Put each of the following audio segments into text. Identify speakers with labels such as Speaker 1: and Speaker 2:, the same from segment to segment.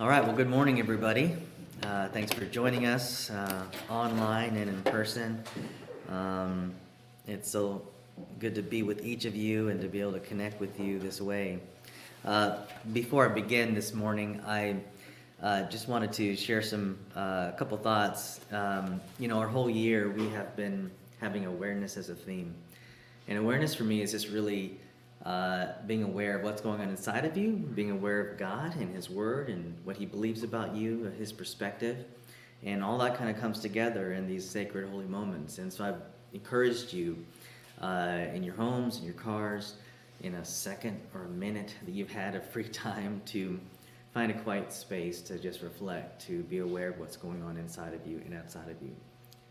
Speaker 1: All right, well, good morning, everybody. Uh, thanks for joining us uh, online and in person. Um, it's so good to be with each of you and to be able to connect with you this way. Uh, before I begin this morning, I uh, just wanted to share some uh, a couple thoughts. Um, you know, our whole year we have been having awareness as a theme, and awareness for me is just really uh, being aware of what's going on inside of you, being aware of God and His Word and what He believes about you, His perspective, and all that kind of comes together in these sacred holy moments. And so I've encouraged you uh, in your homes, in your cars, in a second or a minute that you've had of free time to find a quiet space to just reflect, to be aware of what's going on inside of you and outside of you.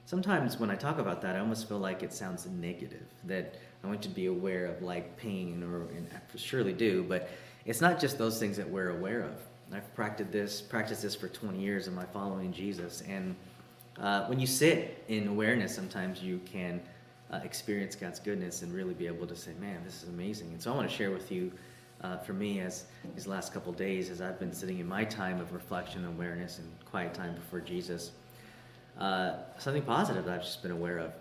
Speaker 1: Sometimes when I talk about that, I almost feel like it sounds negative, that I want you to be aware of like pain, or and I surely do, but it's not just those things that we're aware of. I've practiced this, practiced this for 20 years in my following Jesus, and uh, when you sit in awareness, sometimes you can uh, experience God's goodness and really be able to say, "Man, this is amazing." And so I want to share with you, uh, for me, as these last couple days, as I've been sitting in my time of reflection, and awareness, and quiet time before Jesus, uh, something positive that I've just been aware of.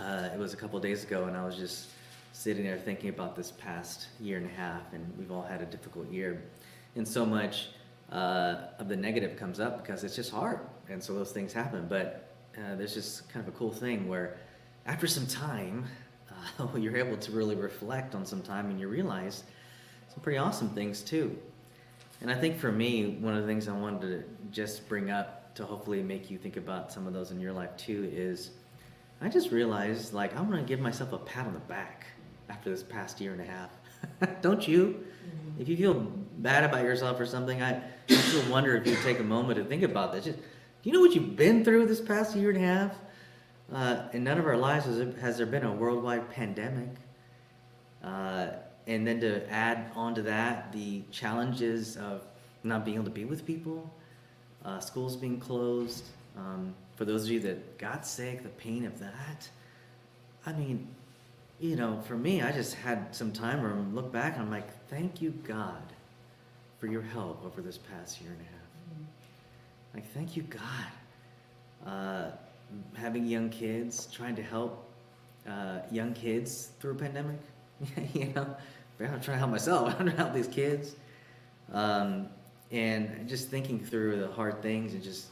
Speaker 1: Uh, it was a couple days ago, and I was just sitting there thinking about this past year and a half, and we've all had a difficult year, and so much uh, of the negative comes up because it's just hard, and so those things happen. But uh, there's just kind of a cool thing where, after some time, uh, you're able to really reflect on some time, and you realize some pretty awesome things too. And I think for me, one of the things I wanted to just bring up to hopefully make you think about some of those in your life too is I just realized like I'm gonna give myself a pat on the back after this past year and a half. Don't you? If you feel bad about yourself or something, I, I just wonder if you take a moment to think about that. Just, do you know what you've been through this past year and a half? Uh, in none of our lives has, it, has there been a worldwide pandemic. Uh, and then to add on to that the challenges of not being able to be with people, uh, schools being closed. Um, for those of you that got sick, the pain of that. I mean, you know, for me, I just had some time where I look back and I'm like, thank you, God, for your help over this past year and a half. Like, thank you, God. Uh, having young kids, trying to help uh, young kids through a pandemic. you know, I'm trying to help myself. I'm trying to help these kids. Um, and just thinking through the hard things and just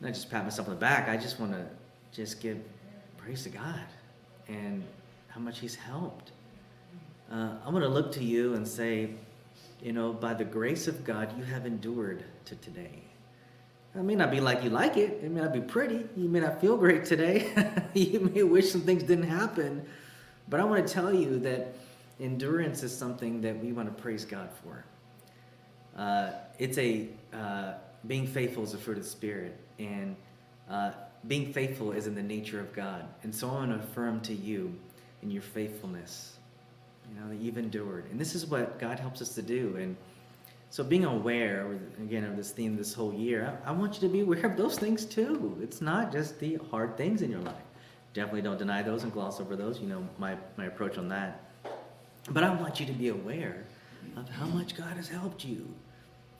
Speaker 1: not just pat myself on the back. I just want to just give praise to God and how much He's helped. Uh, I'm going to look to you and say, you know, by the grace of God, you have endured to today. It may not be like you like it. It may not be pretty. You may not feel great today. you may wish some things didn't happen. But I want to tell you that endurance is something that we want to praise God for. Uh, it's a uh, being faithful is a fruit of the spirit, and uh, being faithful is in the nature of God. And so I want to affirm to you in your faithfulness, you know, that you've endured. And this is what God helps us to do. And so being aware, again, of this theme this whole year, I, I want you to be aware of those things too. It's not just the hard things in your life. Definitely don't deny those and gloss over those. You know my, my approach on that. But I want you to be aware of how much God has helped you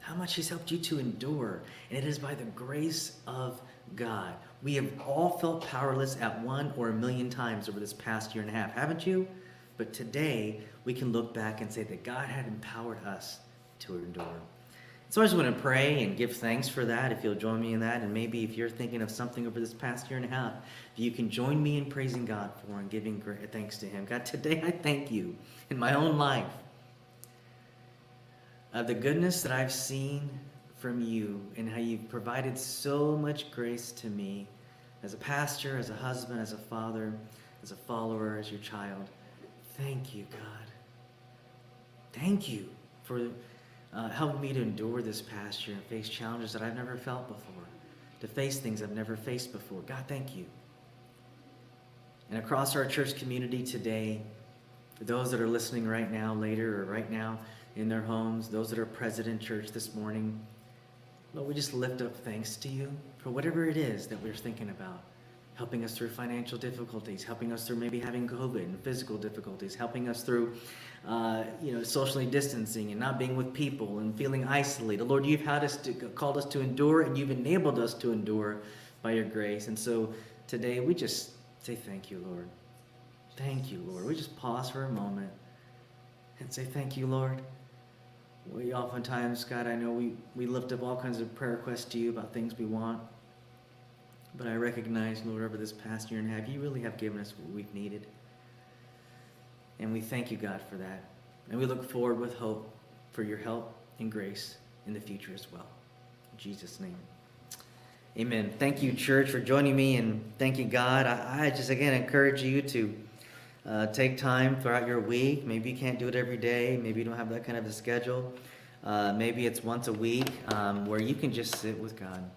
Speaker 1: how much He's helped you to endure. And it is by the grace of God. We have all felt powerless at one or a million times over this past year and a half, haven't you? But today, we can look back and say that God had empowered us to endure. So I just want to pray and give thanks for that if you'll join me in that. And maybe if you're thinking of something over this past year and a half, you can join me in praising God for and giving thanks to Him. God, today I thank you in my own life of the goodness that I've seen from you and how you've provided so much grace to me as a pastor, as a husband, as a father, as a follower, as your child. Thank you, God. Thank you for uh, helping me to endure this past year and face challenges that I've never felt before, to face things I've never faced before. God, thank you. And across our church community today, for those that are listening right now, later, or right now, in their homes, those that are present in church this morning. Lord, we just lift up thanks to you for whatever it is that we're thinking about. helping us through financial difficulties, helping us through maybe having COVID and physical difficulties, helping us through, uh, you know, socially distancing and not being with people and feeling isolated. Lord, you've had us to, called us to endure, and you've enabled us to endure by your grace. And so today we just say thank you, Lord. Thank you, Lord. We just pause for a moment and say thank you, Lord. We oftentimes, God, I know we, we lift up all kinds of prayer requests to you about things we want. But I recognize, Lord, over this past year and a half, you really have given us what we've needed. And we thank you, God, for that. And we look forward with hope for your help and grace in the future as well. In Jesus' name. Amen. Thank you, church, for joining me, and thank you, God. I, I just, again, encourage you to uh, take time throughout your week. Maybe you can't do it every day. Maybe you don't have that kind of a schedule. Uh, maybe it's once a week um, where you can just sit with God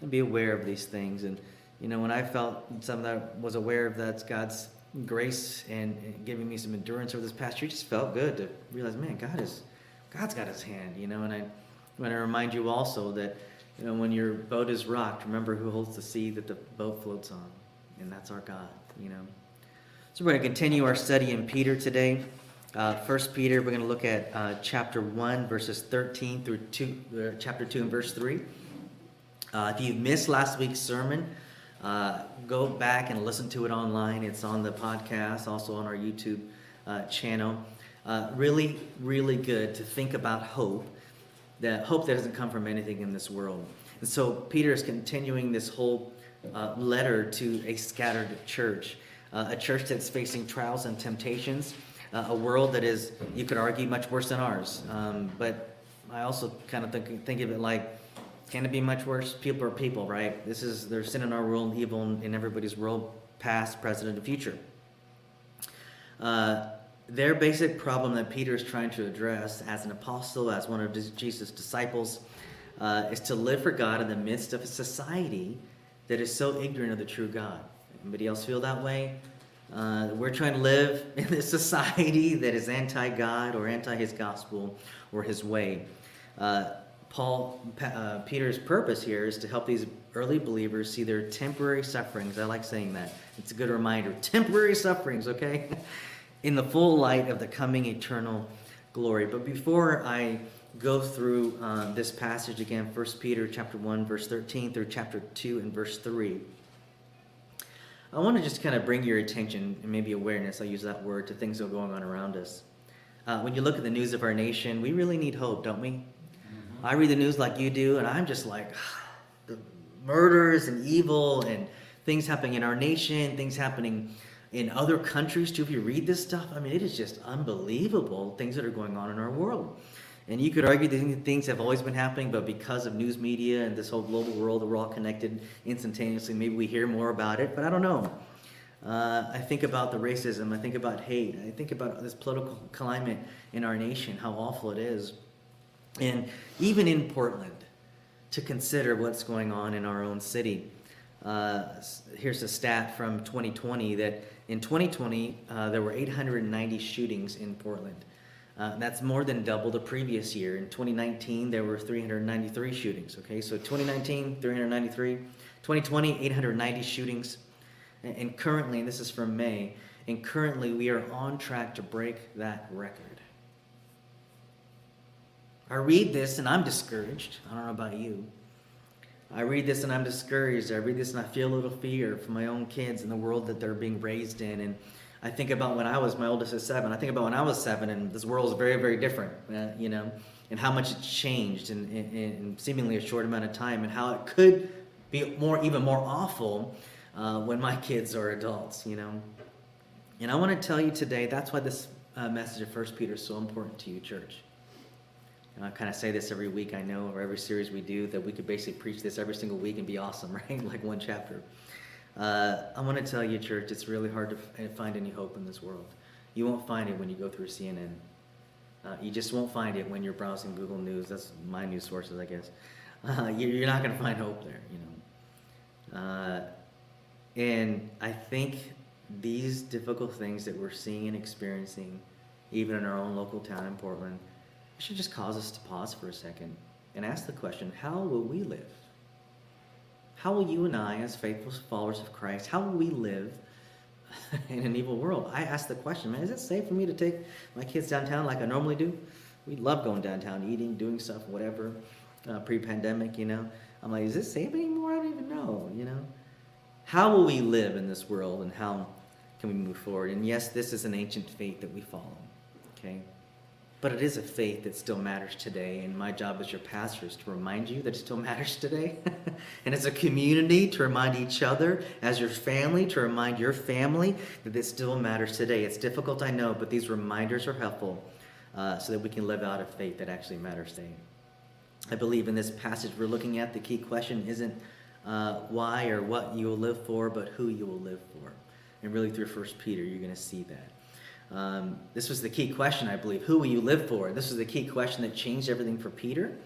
Speaker 1: and be aware of these things. And, you know, when I felt some that was aware of that's God's grace and, and, giving me some endurance over this past year, it just felt good to realize, man, God is, God's got his hand, you know, and I want to remind you also that, you know, when your boat is rocked, remember who holds the sea that the boat floats on, and that's our God, you know. So we're going to continue our study in Peter today. Uh, First Peter, we're going to look at uh, chapter 1, verses 13 through 2, uh, chapter 2 and verse 3. Uh, if you missed last week's sermon, uh, go back and listen to it online. It's on the podcast, also on our YouTube uh, channel. Uh, really, really good to think about hope. That hope that doesn't come from anything in this world. And so Peter is continuing this whole uh, letter to a scattered church, uh, a church that's facing trials and temptations, a world that is, you could argue, much worse than ours. Um, but I also kind of think, think of it like can it be much worse? People are people, right? This is there's sin in our world, evil in everybody's world, past, present, and future. Uh, their basic problem that Peter is trying to address as an apostle, as one of Jesus' disciples, uh, is to live for God in the midst of a society that is so ignorant of the true God. Anybody else feel that way? Uh, we're trying to live in a society that is anti God or anti His gospel or His way. Uh, Paul, uh, Peter's purpose here is to help these early believers see their temporary sufferings. I like saying that. It's a good reminder. Temporary sufferings, okay? In the full light of the coming eternal glory. But before I go through uh, this passage again, 1 Peter chapter 1, verse 13 through chapter 2 and verse 3, I want to just kind of bring your attention and maybe awareness, I'll use that word, to things that are going on around us. Uh, when you look at the news of our nation, we really need hope, don't we? I read the news like you do, and I'm just like, the murders and evil and things happening in our nation, things happening in other countries too. If you read this stuff, I mean, it is just unbelievable things that are going on in our world. And you could argue that things have always been happening, but because of news media and this whole global world we're all connected instantaneously, maybe we hear more about it, but I don't know. Uh, I think about the racism, I think about hate, I think about this political climate in our nation, how awful it is and even in Portland, to consider what's going on in our own city. Uh, here's a stat from 2020 that in 2020 uh, there were 890 shootings in Portland. Uh, that's more than double the previous year. In 2019 there were 393 shootings. Okay, so 2019 393, 2020 890 shootings, and, and currently, and this is from May, and currently we are on track to break that record. I read this and I'm discouraged. I don't know about you. I read this and I'm discouraged. I read this and I feel a little fear for my own kids and the world that they're being raised in. And I think about when I was, my oldest is seven. I think about when I was seven and this world is very, very different, uh, you know, and how much it's changed in, in, in, seemingly a short amount of time and how it could be more, even more awful uh, when my kids are adults, you know. And I want to tell you today, that's why this uh, message of First Peter is so important to you, church. And I kind of say this every week, I know, or every series we do, that we could basically preach this every single week and be awesome, right? like one chapter. Uh, I want to tell you, church, it's really hard to find any hope in this world. You won't find it when you go through CNN. Uh, you just won't find it when you're browsing Google News. That's my news sources, I guess. Uh, you're not going to find hope there, you know. Uh, and I think these difficult things that we're seeing and experiencing, even in our own local town in Portland, should just cause us to pause for a second and ask the question how will we live? How will you and I, as faithful followers of Christ, how will we live in an evil world? I ask the question, man, is it safe for me to take my kids downtown like I normally do? We love going downtown, eating, doing stuff, whatever, uh, pre-pandemic, you know. I'm like, is it safe anymore? I don't even know, you know. How will we live in this world, and how can we move forward? And yes, this is an ancient faith that we follow, okay. But it is a faith that still matters today, and my job as your pastor is to remind you that it still matters today. and as a community, to remind each other, as your family, to remind your family that it still matters today. It's difficult, I know, but these reminders are helpful uh, so that we can live out a faith that actually matters today. I believe in this passage we're looking at, the key question isn't uh, why or what you will live for, but who you will live for. And really, through First Peter, you're going to see that. Um, this was the key question, I believe. Who will you live for? This was the key question that changed everything for Peter.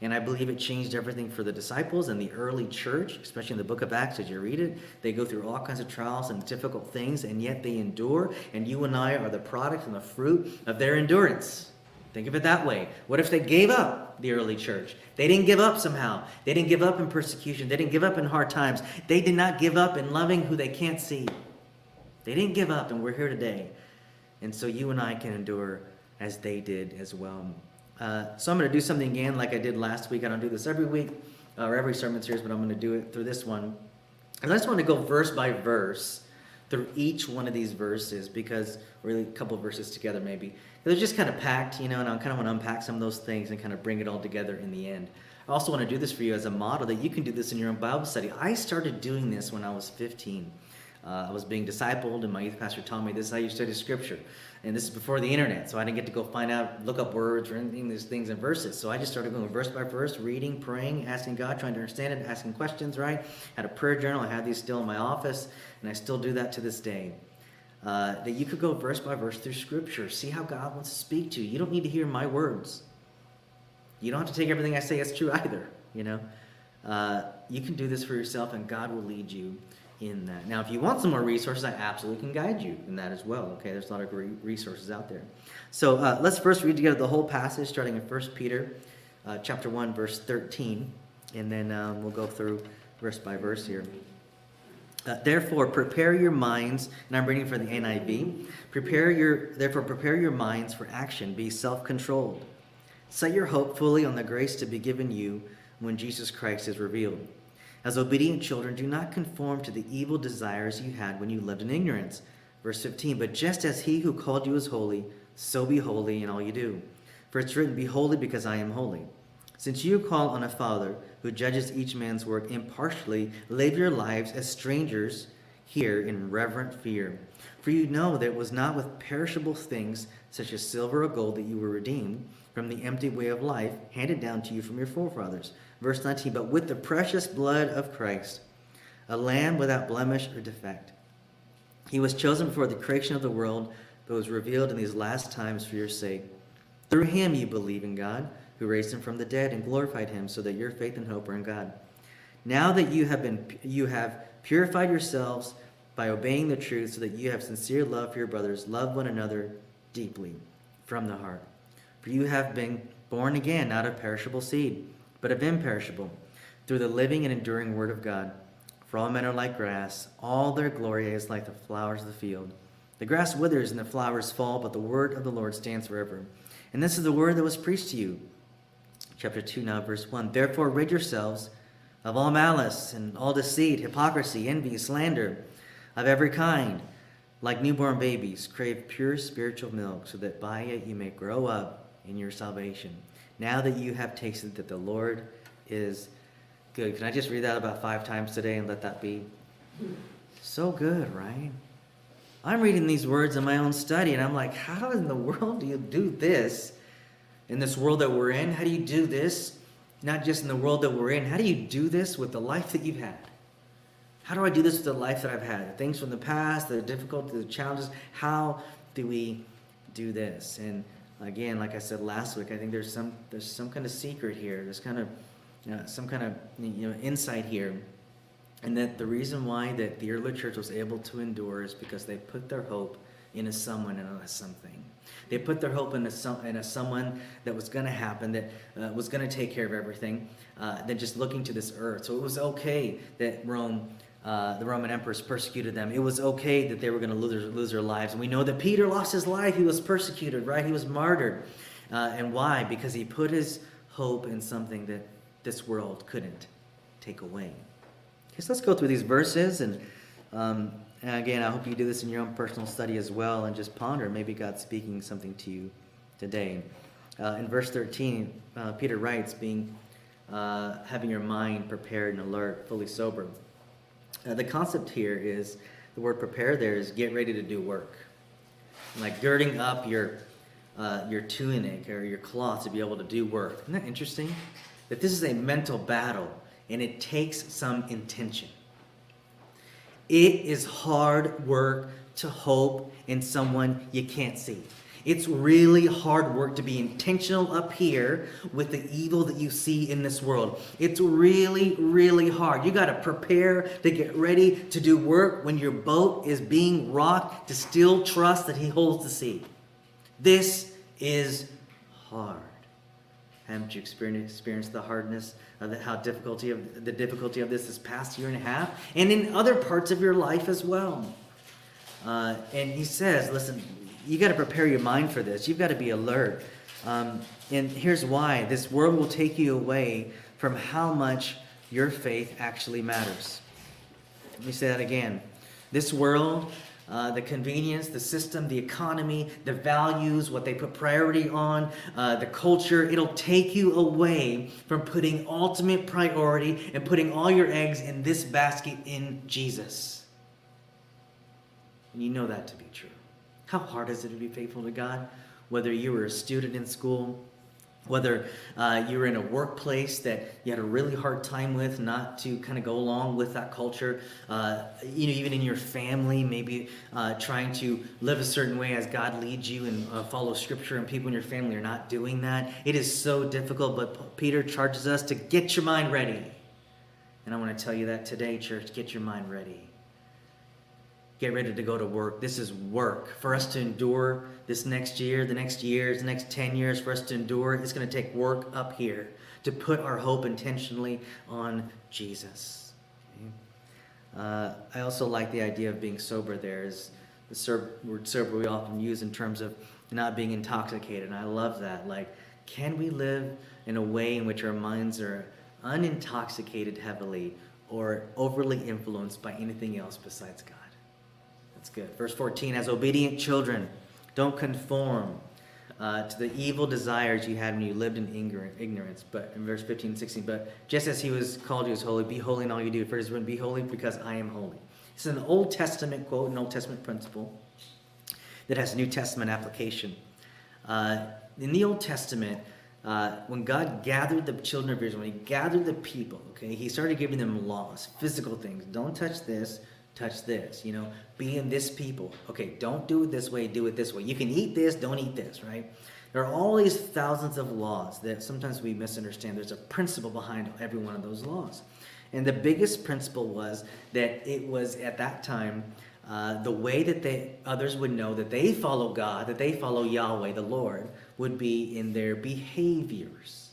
Speaker 1: And I believe it changed everything for the disciples and the early church, especially in the book of Acts as you read it. They go through all kinds of trials and difficult things, and yet they endure. And you and I are the product and the fruit of their endurance. Think of it that way. What if they gave up the early church? They didn't give up somehow. They didn't give up in persecution. They didn't give up in hard times. They did not give up in loving who they can't see. They didn't give up, and we're here today. And so you and I can endure as they did as well. Uh, so I'm going to do something again like I did last week. I don't do this every week uh, or every sermon series, but I'm going to do it through this one. And I just want to go verse by verse through each one of these verses because really a couple verses together maybe. They're just kind of packed, you know, and I kind of want to unpack some of those things and kind of bring it all together in the end. I also want to do this for you as a model that you can do this in your own Bible study. I started doing this when I was 15. Uh, I was being discipled, and my youth pastor told me this is how you study scripture. And this is before the internet, so I didn't get to go find out, look up words or anything, these things and verses. So I just started going verse by verse, reading, praying, asking God, trying to understand it, asking questions, right? Had a prayer journal. I have these still in my office, and I still do that to this day. Uh, that you could go verse by verse through scripture, see how God wants to speak to you. You don't need to hear my words. You don't have to take everything I say as true either, you know? Uh, you can do this for yourself, and God will lead you in that. Now, if you want some more resources, I absolutely can guide you in that as well. Okay, there's a lot of great resources out there. So uh, let's first read together the whole passage, starting in 1 Peter uh, chapter 1, verse 13, and then um, we'll go through verse by verse here. Uh, therefore, prepare your minds, and I'm reading for the NIV. Prepare your, therefore, prepare your minds for action. Be self-controlled. Set your hope fully on the grace to be given you when Jesus Christ is revealed. As obedient children, do not conform to the evil desires you had when you lived in ignorance. Verse 15, but just as he who called you is holy, so be holy in all you do. For it's written, Be holy because I am holy. Since you call on a Father who judges each man's work impartially, live your lives as strangers here in reverent fear. For you know that it was not with perishable things such as silver or gold that you were redeemed from the empty way of life handed down to you from your forefathers Verse 19, but with the precious blood of Christ, a lamb without blemish or defect. He was chosen before the creation of the world, but was revealed in these last times for your sake. Through him you believe in God, who raised him from the dead and glorified him, so that your faith and hope are in God. Now that you have been you have purified yourselves by obeying the truth, so that you have sincere love for your brothers, love one another deeply from the heart. For you have been born again out of perishable seed but of imperishable, through the living and enduring word of God. For all men are like grass, all their glory is like the flowers of the field. The grass withers and the flowers fall, but the word of the Lord stands forever. And this is the word that was preached to you. Chapter 2, now, verse 1. Therefore, rid yourselves of all malice and all deceit, hypocrisy, envy, slander, of every kind. Like newborn babies, crave pure spiritual milk, so that by it you may grow up in your salvation now that you have tasted that the Lord is good. Can I just read that about five times today and let that be? So good, right? I'm reading these words in my own study and I'm like, how in the world do you do this in this world that we're in? How do you do this? Not just in the world that we're in, how do you do this with the life that you've had? How do I do this with the life that I've had? The things from the past, the difficulties, the challenges. How do we do this? And again, like I said last week, I think there's some there's some kind of secret here. There's kind of you know, some kind of you know insight here, and that the reason why that the early church was able to endure is because they put their hope in a someone and a something. They put their hope in a, in a someone that was going to happen, that uh, was going to take care of everything, uh, than just looking to this earth. So it was okay that Rome, uh, the Roman emperors, persecuted them. It was okay that they were going to lose, lose their lives. And we know that Peter lost his life. He was persecuted, right? He was martyred. Uh, and why? Because he put his hope in something that this world couldn't take away. Okay, so let's go through these verses and um, and again, I hope you do this in your own personal study as well and just ponder. Maybe God's speaking something to you today. Uh, in verse 13, uh, Peter writes, being uh, having your mind prepared and alert, fully sober. Uh, the concept here is the word prepare there is get ready to do work. Like girding up your, uh, your tunic or your cloth to be able to do work. Isn't that interesting? That this is a mental battle and it takes some intention. It is hard work to hope in someone you can't see. It's really hard work to be intentional up here with the evil that you see in this world. It's really, really hard. You got to prepare to get ready to do work when your boat is being rocked to still trust that He holds the sea. This is hard. Haven't you experienced the hardness of the, how difficulty of the difficulty of this this past year and a half, and in other parts of your life as well? Uh, and he says, listen, you got to prepare your mind for this. You've got to be alert. Um, and here's why: this world will take you away from how much your faith actually matters. Let me say that again. This world uh, the convenience, the system, the economy, the values, what they put priority on, uh, the culture. It'll take you away from putting ultimate priority and putting all your eggs in this basket in Jesus. And you know that to be true. How hard is it to be faithful to God? Whether you were a student in school, whether uh, you were in a workplace that you had a really hard time with, not to kind of go along with that culture, uh, you know, even in your family, maybe uh, trying to live a certain way as God leads you and uh, follow Scripture, and people in your family are not doing that. It is so difficult, but Peter charges us to get your mind ready. And I want to tell you that today, church, get your mind ready get ready to go to work. This is work. For us to endure this next year, the next years, the next 10 years, for us to endure, it's going to take work up here to put our hope intentionally on Jesus. Uh, I also like the idea of being sober there. Is the word sober we often use in terms of not being intoxicated. And I love that. Like, can we live in a way in which our minds are unintoxicated heavily or overly influenced by anything else besides God? Good. Verse 14, as obedient children, don't conform uh, to the evil desires you had when you lived in ignorance. But in verse 15 and 16, but just as he was called you as holy, be holy in all you do. For it is written, be holy because I am holy. It's an Old Testament quote, an Old Testament principle that has New Testament application. Uh, in the Old Testament, uh, when God gathered the children of Israel, when He gathered the people, okay, He started giving them laws, physical things. Don't touch this, touch this, you know, be in this people. Okay, don't do it this way, do it this way. You can eat this, don't eat this, right? There are all these thousands of laws that sometimes we misunderstand. There's a principle behind every one of those laws. And the biggest principle was that it was at that time uh, the way that they others would know that they follow God, that they follow Yahweh, the Lord, would be in their behaviors.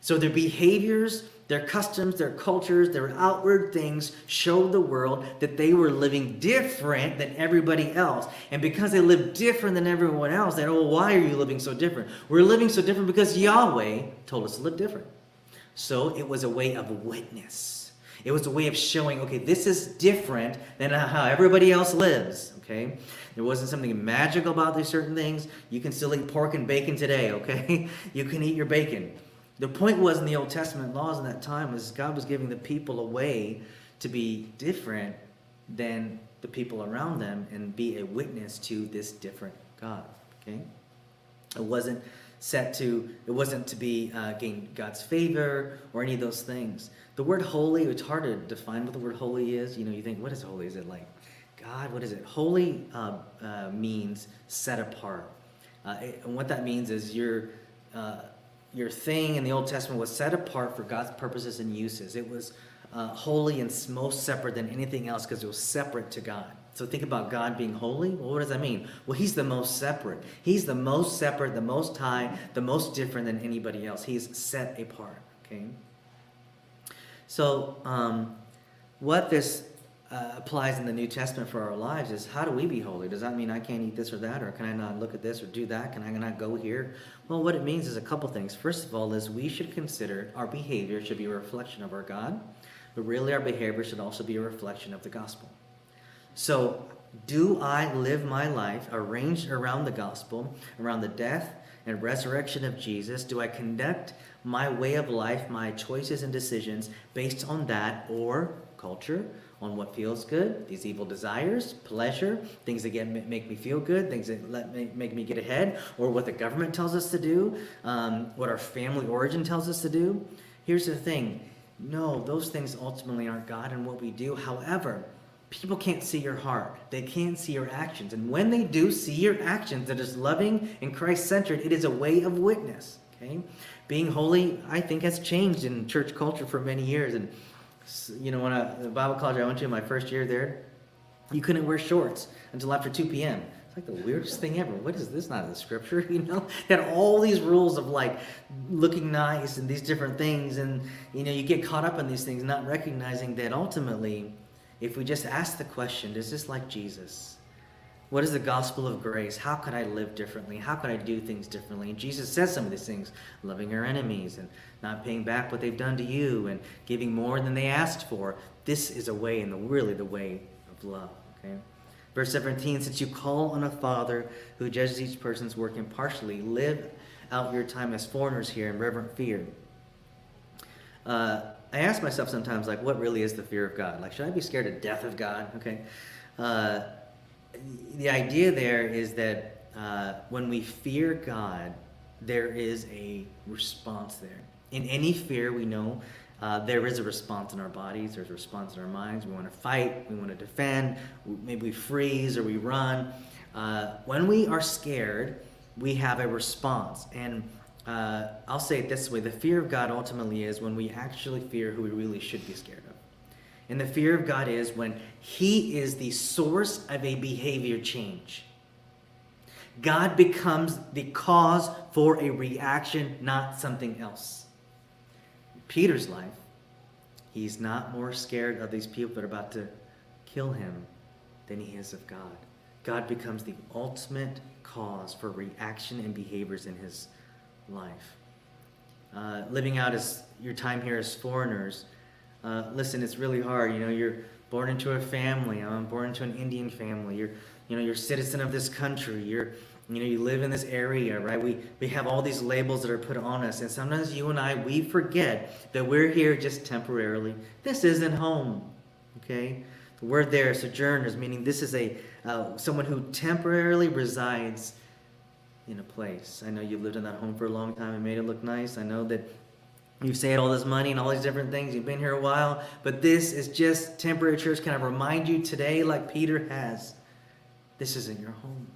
Speaker 1: So their behaviors their customs, their cultures, their outward things showed the world that they were living different than everybody else. And because they lived different than everyone else, they, oh, why are you living so different? We're living so different because Yahweh told us to live different. So it was a way of witness. It was a way of showing, okay, this is different than how everybody else lives, okay? There wasn't something magical about these certain things. You can still eat pork and bacon today, okay? You can eat your bacon. The point was in the Old Testament laws in that time was God was giving the people a way to be different than the people around them and be a witness to this different God. Okay, it wasn't set to it wasn't to be uh, gain God's favor or any of those things. The word holy it's hard to define what the word holy is. You know, you think what is holy? Is it like God? What is it? Holy uh, uh, means set apart, uh, and what that means is you're uh, your thing in the Old Testament was set apart for God's purposes and uses. It was uh, holy and most separate than anything else because it was separate to God. So think about God being holy. Well, what does that mean? Well, He's the most separate. He's the most separate, the most high, the most different than anybody else. He's set apart. Okay. So, um, what this uh, applies in the New Testament for our lives is how do we be holy? Does that mean I can't eat this or that, or can I not look at this or do that? Can I not go here? Well, what it means is a couple things. First of all, is we should consider our behavior should be a reflection of our God, but really our behavior should also be a reflection of the gospel. So, do I live my life arranged around the gospel, around the death and resurrection of Jesus? Do I conduct my way of life, my choices and decisions based on that or culture, on what feels good, these evil desires, pleasure, things that get, make me feel good, things that let me, make me get ahead, or what the government tells us to do, um, what our family origin tells us to do? Here's the thing no, those things ultimately aren't God and what we do. However, people can't see your heart. They can't see your actions. And when they do see your actions that is loving and Christ centered, it is a way of witness. Okay? Being holy, I think, has changed in church culture for many years. And, you know, when I, the Bible college I went to my first year there, you couldn't wear shorts until after 2 p.m. It's like the weirdest thing ever. What is this? Not in the scripture, you know? They had all these rules of like looking nice and these different things. And, you know, you get caught up in these things, not recognizing that ultimately, if we just ask the question, is this like Jesus? What is the gospel of grace? How could I live differently? How could I do things differently? And Jesus says some of these things loving our enemies and not paying back what they've done to you and giving more than they asked for. This is a way, and really the way of love. Okay? Verse 17 Since you call on a Father who judges each person's work impartially, live out your time as foreigners here in reverent fear. Uh, I ask myself sometimes, like, what really is the fear of God? Like, should I be scared to death of God? Okay. Uh, the idea there is that uh, when we fear God, there is a response there. In any fear, we know uh, there is a response in our bodies, there's a response in our minds. We want to fight, we want to defend, maybe we freeze or we run. Uh, when we are scared, we have a response. And uh, I'll say it this way the fear of God ultimately is when we actually fear who we really should be scared. And the fear of God is when He is the source of a behavior change. God becomes the cause for a reaction, not something else. Peter's life, he's not more scared of these people that are about to kill him than he is of God. God becomes the ultimate cause for reaction and behaviors in his life. Uh, living out as your time here as foreigners, uh, listen, it's really hard. You know, you're born into a family. I'm born into an Indian family. You're, you know, you're a citizen of this country. You're, you know, you live in this area, right? We we have all these labels that are put on us, and sometimes you and I we forget that we're here just temporarily. This isn't home, okay? The word there, sojourners, meaning this is a uh, someone who temporarily resides in a place. I know you've lived in that home for a long time and made it look nice. I know that you've saved all this money and all these different things. You've been here a while, but this is just temporary church. Can I remind you today, like Peter has, this isn't your home.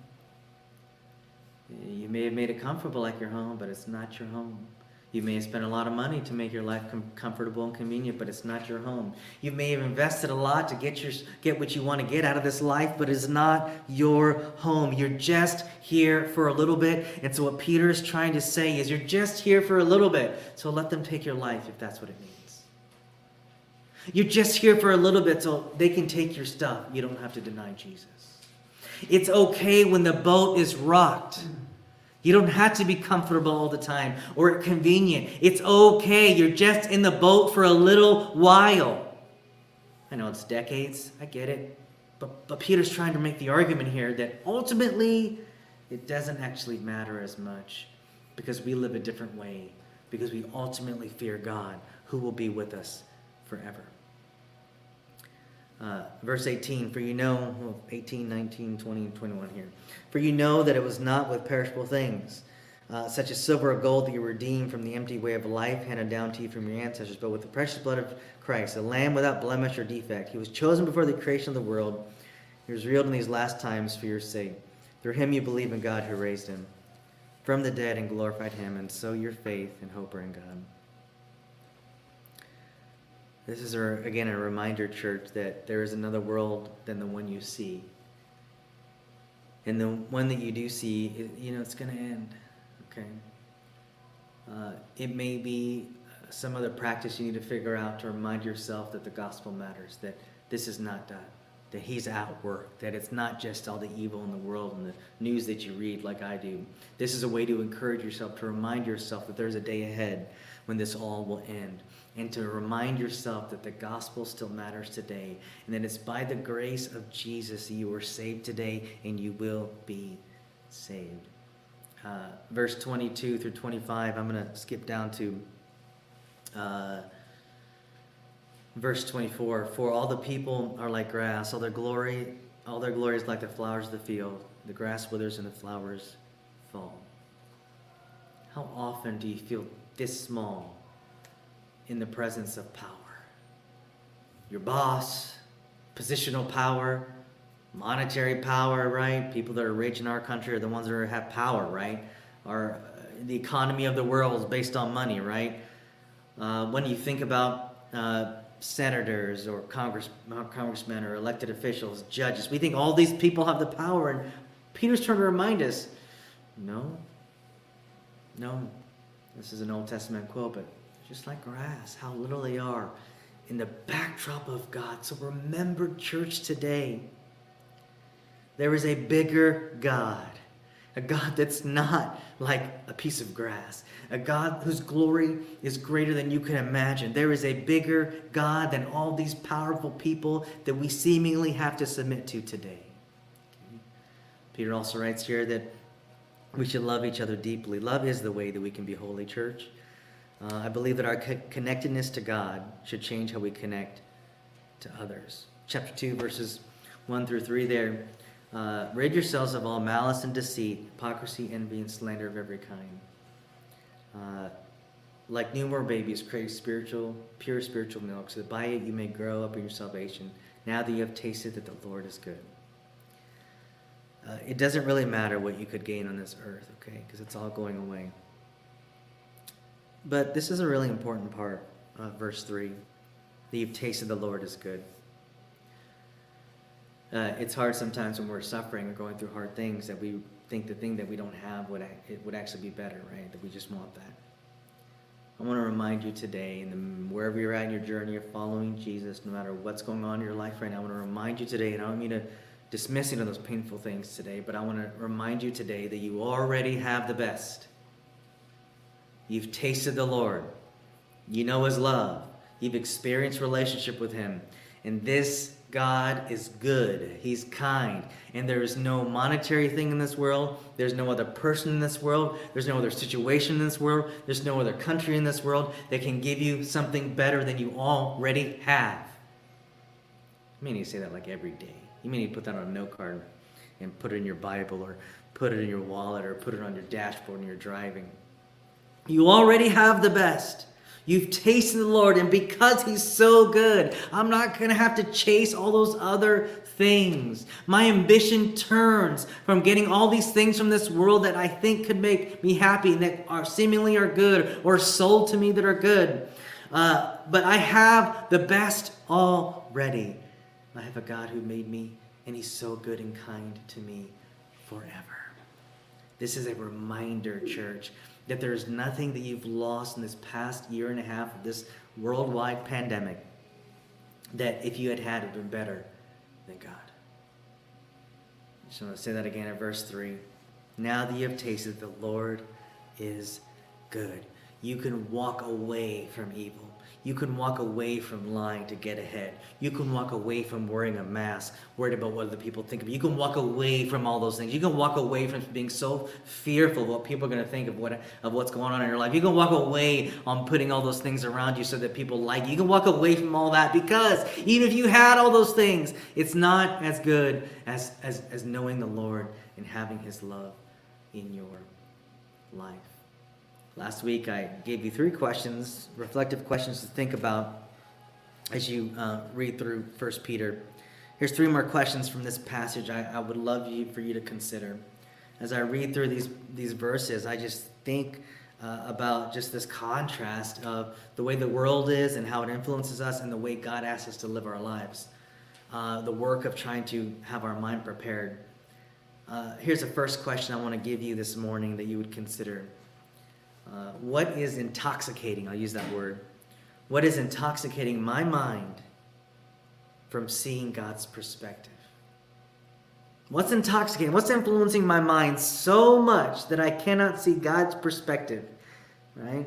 Speaker 1: You may have made it comfortable like your home, but it's not your home. You may have spent a lot of money to make your life com- comfortable and convenient, but it's not your home. You may have invested a lot to get your get what you want to get out of this life, but it's not your home. You're just here for a little bit. And so what Peter is trying to say is you're just here for a little bit. So let them take your life if that's what it means. You're just here for a little bit so they can take your stuff. You don't have to deny Jesus. It's okay when the boat is rocked. You don't have to be comfortable all the time or convenient. It's okay. You're just in the boat for a little while. I know it's decades. I get it. But, but Peter's trying to make the argument here that ultimately it doesn't actually matter as much because we live a different way, because we ultimately fear God who will be with us forever. Uh, verse 18, for you know, well, 18, 19, 20, and 21 here. For you know that it was not with perishable things, uh, such as silver or gold, that you were redeemed from the empty way of life handed down to you from your ancestors, but with the precious blood of Christ, a lamb without blemish or defect. He was chosen before the creation of the world. He was revealed in these last times for your sake. Through him you believe in God who raised him from the dead and glorified him, and so your faith and hope are in God. This is, a, again, a reminder, church, that there is another world than the one you see. And the one that you do see, you know, it's going to end. Okay? Uh, it may be some other practice you need to figure out to remind yourself that the gospel matters, that this is not done, that He's at work, that it's not just all the evil in the world and the news that you read like I do. This is a way to encourage yourself, to remind yourself that there's a day ahead when this all will end and to remind yourself that the gospel still matters today and that it's by the grace of Jesus you are saved today and you will be saved. Uh, verse 22 through 25, I'm going to skip down to uh, verse 24. For all the people are like grass, all their glory, all their glory is like the flowers of the field. The grass withers and the flowers fall. How often do you feel this small in the presence of power. Your boss, positional power, monetary power, right? People that are rich in our country are the ones that have power, right? Are uh, the economy of the world is based on money, right? Uh, when you think about uh, senators or congress, uh, congressmen or elected officials, judges, we think all these people have the power, and Peter's trying to remind us, no, no. This is an Old Testament quote, but just like grass, how little they are in the backdrop of God. So remember, church, today, there is a bigger God, a God that's not like a piece of grass, a God whose glory is greater than you can imagine. There is a bigger God than all these powerful people that we seemingly have to submit to today. Peter also writes here that we should love each other deeply. Love is the way that we can be holy, church. Uh, I believe that our co- connectedness to God should change how we connect to others. Chapter 2, verses 1 through 3 there. Uh, rid yourselves of all malice and deceit, hypocrisy, envy, and slander of every kind. Uh, like newborn babies, crave spiritual, pure spiritual milk, so that by it you may grow up in your salvation, now that you have tasted that the Lord is good. Uh, it doesn't really matter what you could gain on this earth, okay? Because it's all going away. But this is a really important part of verse 3 that you've tasted the Lord is good. Uh, it's hard sometimes when we're suffering or going through hard things that we think the thing that we don't have would, it would actually be better, right? That we just want that. I want to remind you today, and wherever you're at in your journey of following Jesus, no matter what's going on in your life right now, I want to remind you today, and I don't mean to dismiss any of those painful things today, but I want to remind you today that you already have the best. You've tasted the Lord. You know his love. You've experienced relationship with him. And this God is good. He's kind. And there is no monetary thing in this world. There's no other person in this world. There's no other situation in this world. There's no other country in this world that can give you something better than you already have. I mean, you say that like every day. You may need to put that on a note card and put it in your Bible or put it in your wallet or put it on your dashboard when you're driving. You already have the best. You've tasted the Lord, and because He's so good, I'm not going to have to chase all those other things. My ambition turns from getting all these things from this world that I think could make me happy and that are seemingly are good or sold to me that are good. Uh, but I have the best already. I have a God who made me, and He's so good and kind to me forever. This is a reminder, church, that there's nothing that you've lost in this past year and a half of this worldwide pandemic that if you had had, it would been better than God. So I just want to say that again at verse 3. Now that you have tasted, the Lord is good. You can walk away from evil. You can walk away from lying to get ahead. You can walk away from wearing a mask, worried about what other people think of you. You can walk away from all those things. You can walk away from being so fearful of what people are going to think of what of what's going on in your life. You can walk away on putting all those things around you so that people like you. You can walk away from all that because even if you had all those things, it's not as good as as, as knowing the Lord and having his love in your life. Last week, I gave you three questions, reflective questions to think about as you uh, read through First Peter. Here's three more questions from this passage I, I, would love you for you to consider. As I read through these, these verses, I just think uh, about just this contrast of the way the world is and how it influences us and the way God asks us to live our lives. Uh, the work of trying to have our mind prepared. Uh, here's the first question I want to give you this morning that you would consider. Uh, what is intoxicating? I'll use that word. What is intoxicating my mind from seeing God's perspective? What's intoxicating? What's influencing my mind so much that I cannot see God's perspective? Right?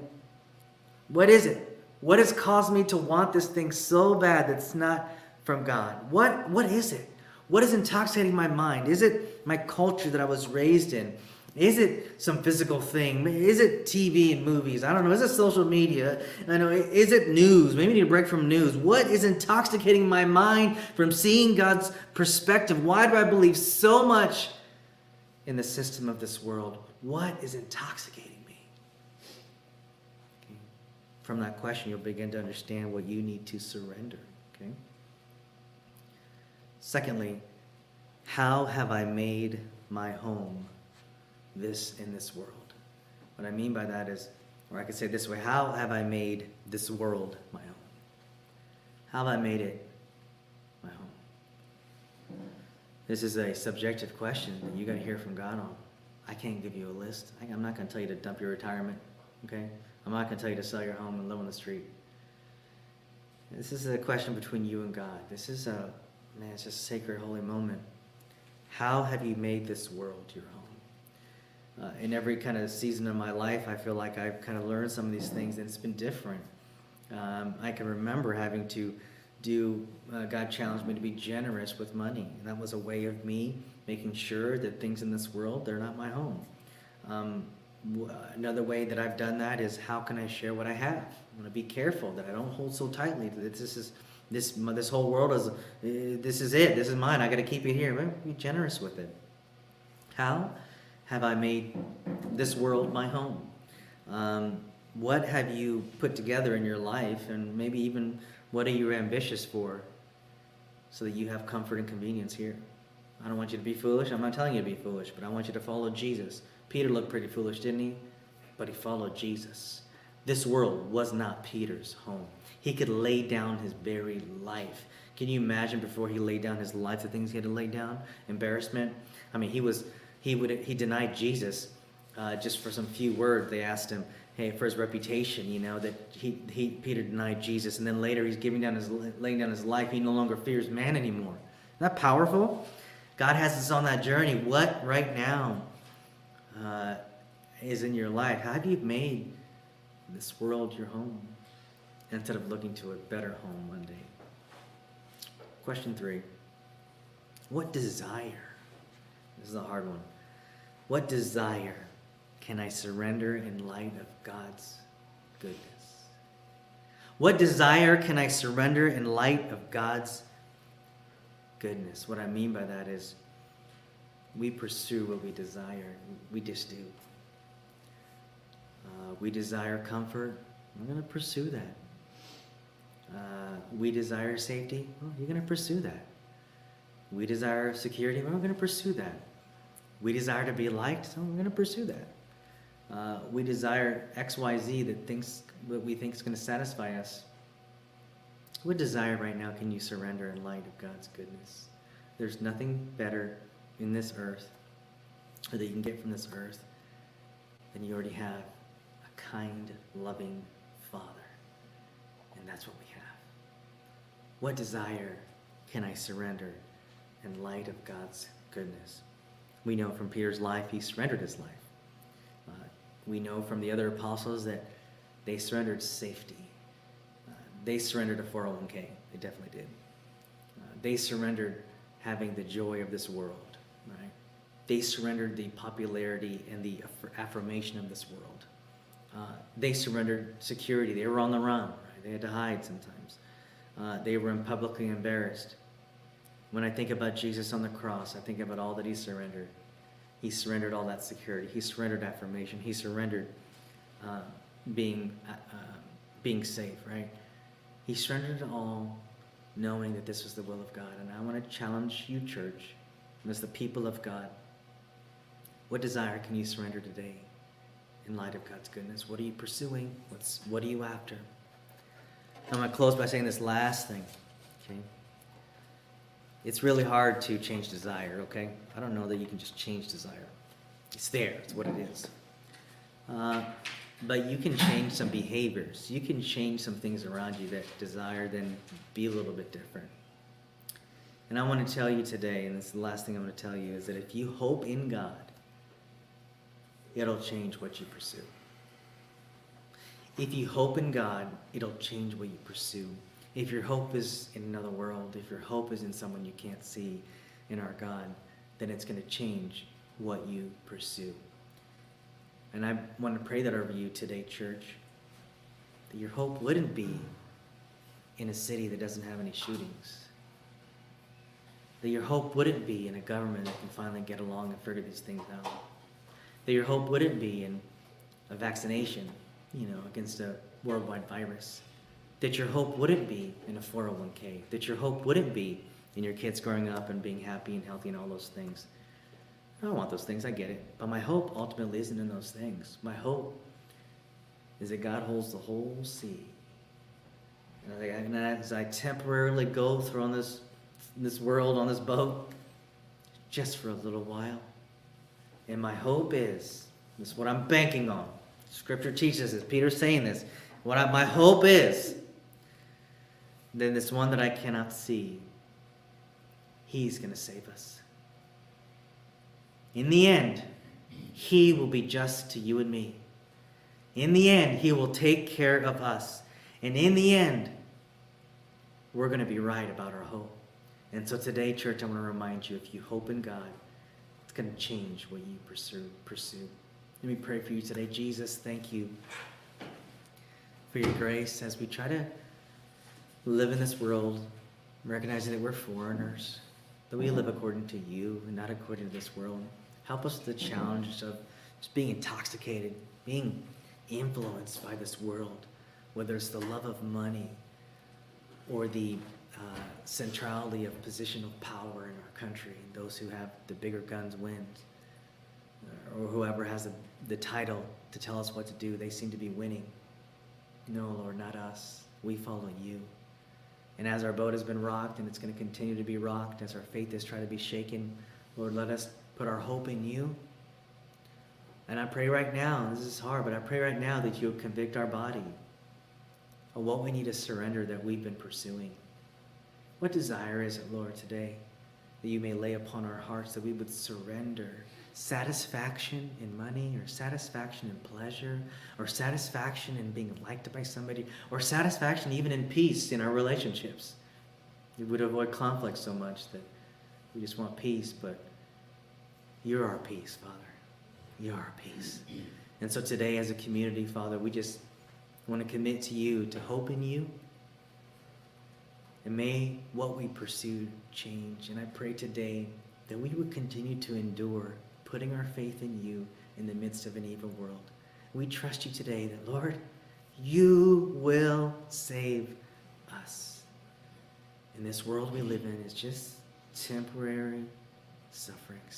Speaker 1: What is it? What has caused me to want this thing so bad that's not from God? What what is it? What is intoxicating my mind? Is it my culture that I was raised in? Is it some physical thing? Is it TV and movies? I don't know. Is it social media? I know. Is it news? Maybe need a break from news. What is intoxicating my mind from seeing God's perspective? Why do I believe so much in the system of this world? What is intoxicating me? Okay. From that question, you'll begin to understand what you need to surrender. Okay. Secondly, how have I made my home? This in this world. What I mean by that is, or I could say this way how have I made this world my own? How have I made it my home? This is a subjective question that you're going to hear from God on. I can't give you a list. I'm not going to tell you to dump your retirement, okay? I'm not going to tell you to sell your home and live on the street. This is a question between you and God. This is a, man, it's just a sacred, holy moment. How have you made this world your home? Uh, in every kind of season of my life, I feel like I've kind of learned some of these things, and it's been different. Um, I can remember having to do, uh, God challenged me to be generous with money. And that was a way of me making sure that things in this world, they're not my home. Um, another way that I've done that is how can I share what I have? I'm going to be careful that I don't hold so tightly that this is this this whole world is uh, this is it. This is mine. I got to keep it here. Be generous with it. How? Have I made this world my home? Um, what have you put together in your life, and maybe even what are you ambitious for so that you have comfort and convenience here? I don't want you to be foolish. I'm not telling you to be foolish, but I want you to follow Jesus. Peter looked pretty foolish, didn't he? But he followed Jesus. This world was not Peter's home. He could lay down his very life. Can you imagine before he laid down his life the things he had to lay down? Embarrassment. I mean, he was he would he denied Jesus uh, just for some few words. They asked him, hey, for his reputation, you know, that he, he Peter denied Jesus, and then later he's giving down his laying down his life. He no longer fears man anymore. Isn't that powerful? God has us on that journey. What right now uh, is in your life? How have you made this world your home instead of looking to a better home one day? Question three. What desire? This is a hard one. What desire can I surrender in light of God's goodness? What desire can I surrender in light of God's goodness? What I mean by that is we pursue what we desire. We just do. Uh, we desire comfort. We're going to pursue that. Uh, we desire safety. Well, you're going to pursue that. We desire security. Well, we're going to pursue that. We desire to be liked, so we're going to pursue that. Uh, we desire X, Y, Z that thinks what we think is going to satisfy us. What desire right now can you surrender in light of God's goodness? There's nothing better in this earth, or that you can get from this earth, than you already have a kind, loving Father. And that's what we have. What desire can I surrender in light of God's goodness? We know from Peter's life, he surrendered his life. Uh, we know from the other apostles that they surrendered safety. Uh, they surrendered a 401k. They definitely did. Uh, they surrendered having the joy of this world, right? They surrendered the popularity and the affirmation of this world. Uh, they surrendered security. They were on the run, right? They had to hide sometimes. Uh, they were publicly embarrassed. When I think about Jesus on the cross, I think about all that he surrendered. He surrendered all that security. He surrendered affirmation. He surrendered uh, being, uh, uh, being safe, right? He surrendered it all knowing that this was the will of God. And I want to challenge you, church, as the people of God, what desire can you surrender today in light of God's goodness? What are you pursuing? What's what are you after? I'm going to close by saying this last thing. Okay? It's really hard to change desire, okay? I don't know that you can just change desire. It's there, it's what it is. Uh, but you can change some behaviors. You can change some things around you that desire then be a little bit different. And I want to tell you today, and this is the last thing I'm going to tell you, is that if you hope in God, it'll change what you pursue. If you hope in God, it'll change what you pursue. If your hope is in another world, if your hope is in someone you can't see in our God, then it's going to change what you pursue. And I want to pray that over you today, church, that your hope wouldn't be in a city that doesn't have any shootings. That your hope wouldn't be in a government that can finally get along and figure these things out. That your hope wouldn't be in a vaccination, you know, against a worldwide virus. That your hope wouldn't be in a 401k. That your hope wouldn't be in your kids growing up and being happy and healthy and all those things. I don't want those things, I get it. But my hope ultimately isn't in those things. My hope is that God holds the whole sea. And as I temporarily go through on this, this world, on this boat, just for a little while. And my hope is, this is what I'm banking on. Scripture teaches this. Peter's saying this. What I, my hope is, then this one that I cannot see, he's going to save us. In the end, He will be just to you and me. In the end, He will take care of us. And in the end, we're going to be right about our hope. And so today, church, I want to remind you if you hope in God, it's going to change what you pursue. pursue. Let me pray for you today. Jesus, thank you for your grace as we try to live in this world, recognizing that we're foreigners, that we live according to you and not according to this world. Help us with the challenge of just being intoxicated, being influenced by this world, whether it's the love of money or the uh, centrality of position of power in our country. And those who have the bigger guns win, or whoever has the, the title to tell us what to do, they seem to be winning. No, Lord, not us. We follow you. And as our boat has been rocked and it's going to continue to be rocked, as our faith is trying to be shaken, Lord, let us put our hope in you. And I pray right now, this is hard, but I pray right now that you would convict our body of what we need to surrender that we've been pursuing. What desire is it, Lord, today that you may lay upon our hearts that we would surrender satisfaction in money or satisfaction in pleasure or satisfaction in being liked by somebody or satisfaction even in peace in our relationships? We would avoid conflict so much that we just want peace, but you're our peace, Father. You're our peace. And so today, as a community, Father, we just want to commit to you, to hope in you. And may what we pursue change. And I pray today that we would continue to endure putting our faith in you in the midst of an evil world. We trust you today that, Lord, you will save us. And this world we live in is just temporary sufferings.